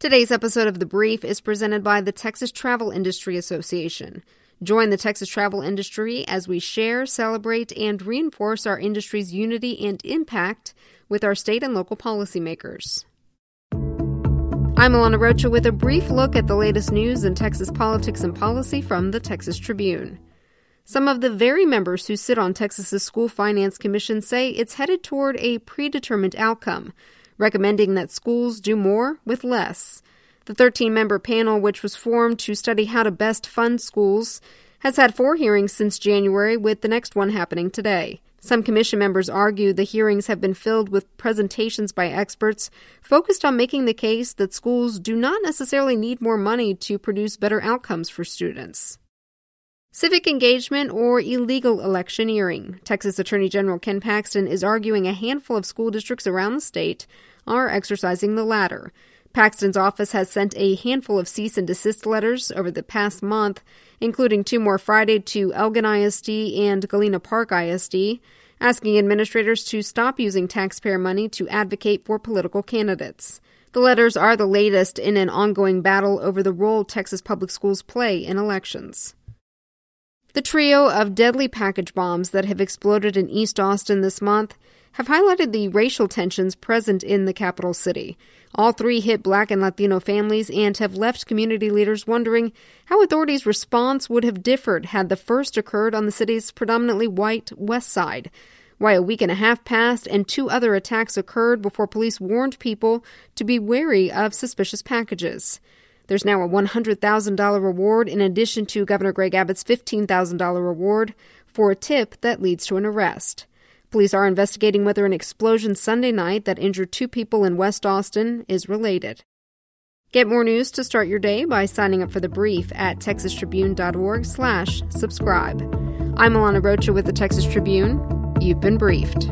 Today's episode of The Brief is presented by the Texas Travel Industry Association. Join the Texas travel industry as we share, celebrate, and reinforce our industry's unity and impact with our state and local policymakers. I'm Alana Rocha with a brief look at the latest news in Texas politics and policy from the Texas Tribune. Some of the very members who sit on Texas's School Finance Commission say it's headed toward a predetermined outcome recommending that schools do more with less. The 13 member panel, which was formed to study how to best fund schools, has had four hearings since January, with the next one happening today. Some commission members argue the hearings have been filled with presentations by experts focused on making the case that schools do not necessarily need more money to produce better outcomes for students. Civic engagement or illegal electioneering. Texas Attorney General Ken Paxton is arguing a handful of school districts around the state are exercising the latter. Paxton's office has sent a handful of cease and desist letters over the past month, including two more Friday to Elgin ISD and Galena Park ISD, asking administrators to stop using taxpayer money to advocate for political candidates. The letters are the latest in an ongoing battle over the role Texas public schools play in elections. The trio of deadly package bombs that have exploded in East Austin this month have highlighted the racial tensions present in the capital city. All three hit black and Latino families and have left community leaders wondering how authorities' response would have differed had the first occurred on the city's predominantly white west side. Why a week and a half passed and two other attacks occurred before police warned people to be wary of suspicious packages. There's now a $100,000 reward in addition to Governor Greg Abbott's $15,000 reward for a tip that leads to an arrest. Police are investigating whether an explosion Sunday night that injured two people in West Austin is related. Get more news to start your day by signing up for the brief at texastribune.org/slash subscribe. I'm Alana Rocha with the Texas Tribune. You've been briefed.